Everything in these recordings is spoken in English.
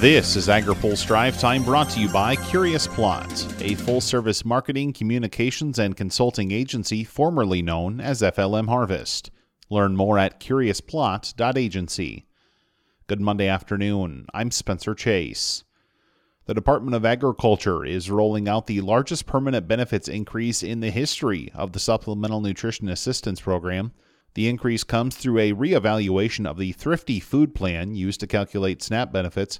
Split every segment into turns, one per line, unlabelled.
This is AgriPulse Drive Time brought to you by Curious Plot, a full service marketing, communications, and consulting agency formerly known as FLM Harvest. Learn more at curiousplot.agency. Good Monday afternoon. I'm Spencer Chase. The Department of Agriculture is rolling out the largest permanent benefits increase in the history of the Supplemental Nutrition Assistance Program. The increase comes through a reevaluation of the Thrifty Food Plan used to calculate SNAP benefits.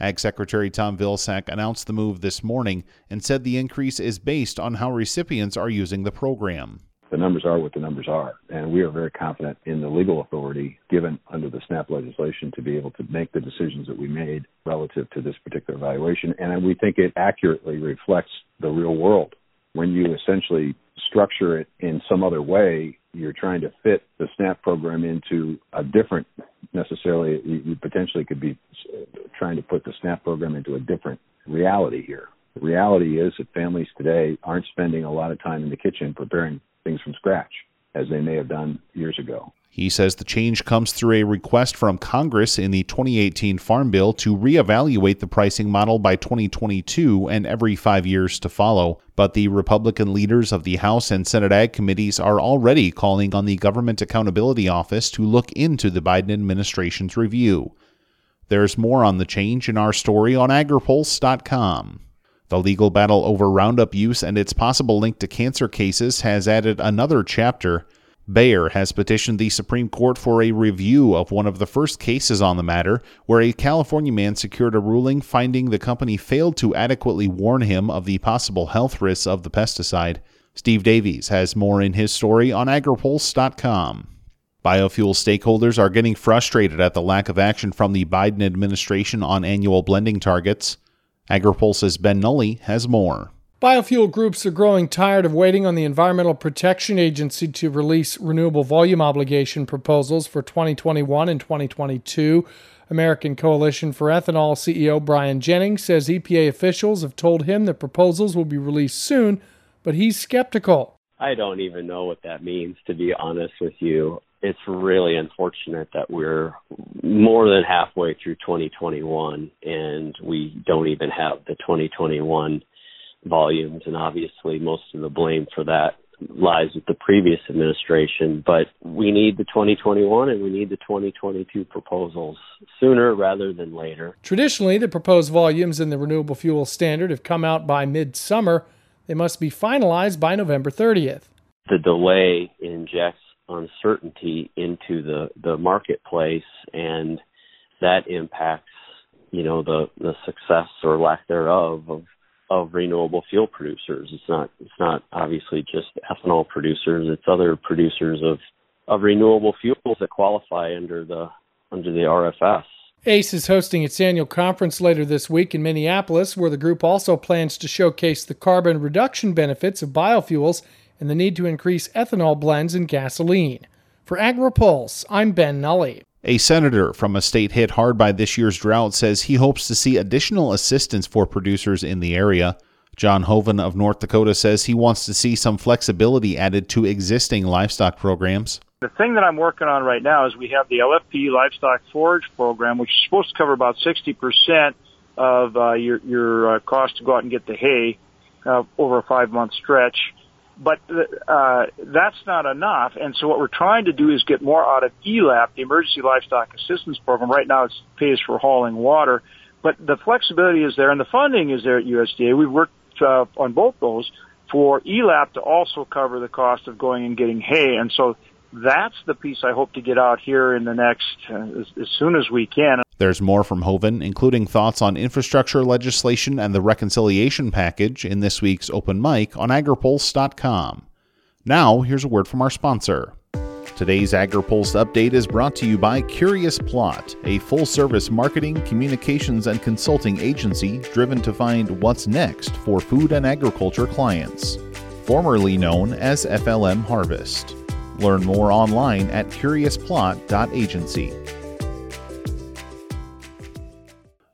Ag Secretary Tom Vilsack announced the move this morning and said the increase is based on how recipients are using the program
the numbers are what the numbers are. And we are very confident in the legal authority given under the SNAP legislation to be able to make the decisions that we made relative to this particular evaluation. And we think it accurately reflects the real world. When you essentially structure it in some other way, you're trying to fit the SNAP program into a different, necessarily, you you potentially could be trying to put the SNAP program into a different reality here. The reality is that families today aren't spending a lot of time in the kitchen preparing things from scratch as they may have done years ago.
He says the change comes through a request from Congress in the 2018 Farm Bill to reevaluate the pricing model by 2022 and every five years to follow. But the Republican leaders of the House and Senate Ag committees are already calling on the Government Accountability Office to look into the Biden administration's review. There's more on the change in our story on agripulse.com. The legal battle over Roundup use and its possible link to cancer cases has added another chapter. Bayer has petitioned the Supreme Court for a review of one of the first cases on the matter, where a California man secured a ruling finding the company failed to adequately warn him of the possible health risks of the pesticide. Steve Davies has more in his story on agripulse.com. Biofuel stakeholders are getting frustrated at the lack of action from the Biden administration on annual blending targets. AgriPulse's Ben Nuelle has more.
Biofuel groups are growing tired of waiting on the Environmental Protection Agency to release renewable volume obligation proposals for 2021 and 2022. American Coalition for Ethanol CEO Brian Jennings says EPA officials have told him that proposals will be released soon, but he's skeptical.
I don't even know what that means, to be honest with you it's really unfortunate that we're more than halfway through 2021 and we don't even have the 2021 volumes and obviously most of the blame for that lies with the previous administration. But we need the 2021 and we need the 2022 proposals sooner rather than later.
Traditionally the proposed volumes in the renewable fuel standard have come out by midsummer. They must be finalized by November 30th
the delay injects uncertainty into the the marketplace and that impacts you know the the success or lack thereof of of renewable fuel producers it's not it's not obviously just ethanol producers it's other producers of of renewable fuels that qualify under the under the RFS
ACE is hosting its annual conference later this week in Minneapolis, where the group also plans to showcase the carbon reduction benefits of biofuels and the need to increase ethanol blends in gasoline. For AgriPulse, I'm Ben Nuelle.
A senator from a state hit hard by this year's drought says he hopes to see additional assistance for producers in the area. John Hoeven of North Dakota says he wants to see some flexibility added to existing livestock programs.
The thing that I'm working on right now is we have the LFP Livestock Forage Program, which is supposed to cover about 60% of uh, your, your uh, cost to go out and get the hay uh, over a five month stretch but uh, that's not enough. And so what we're trying to do is get more out of ELAP, the Emergency Livestock Assistance Program. Right now, it pays for hauling water, but the flexibility is there and the funding is there at USDA. We've worked uh, on both those for ELAP to also cover the cost of going and getting hay. And so that's the piece I hope to get out here in the next uh, as, as soon as we can.
There's more from Hoeven, including thoughts on infrastructure legislation and the reconciliation package in this week's open mic on agripulse.com. Now, here's a word from our sponsor. Today's AgriPulse update is brought to you by Curious Plot, a full service marketing, communications, and consulting agency driven to find what's next for food and agriculture clients. Formerly known as FLM Harvest. Learn more online at curiousplot.agency.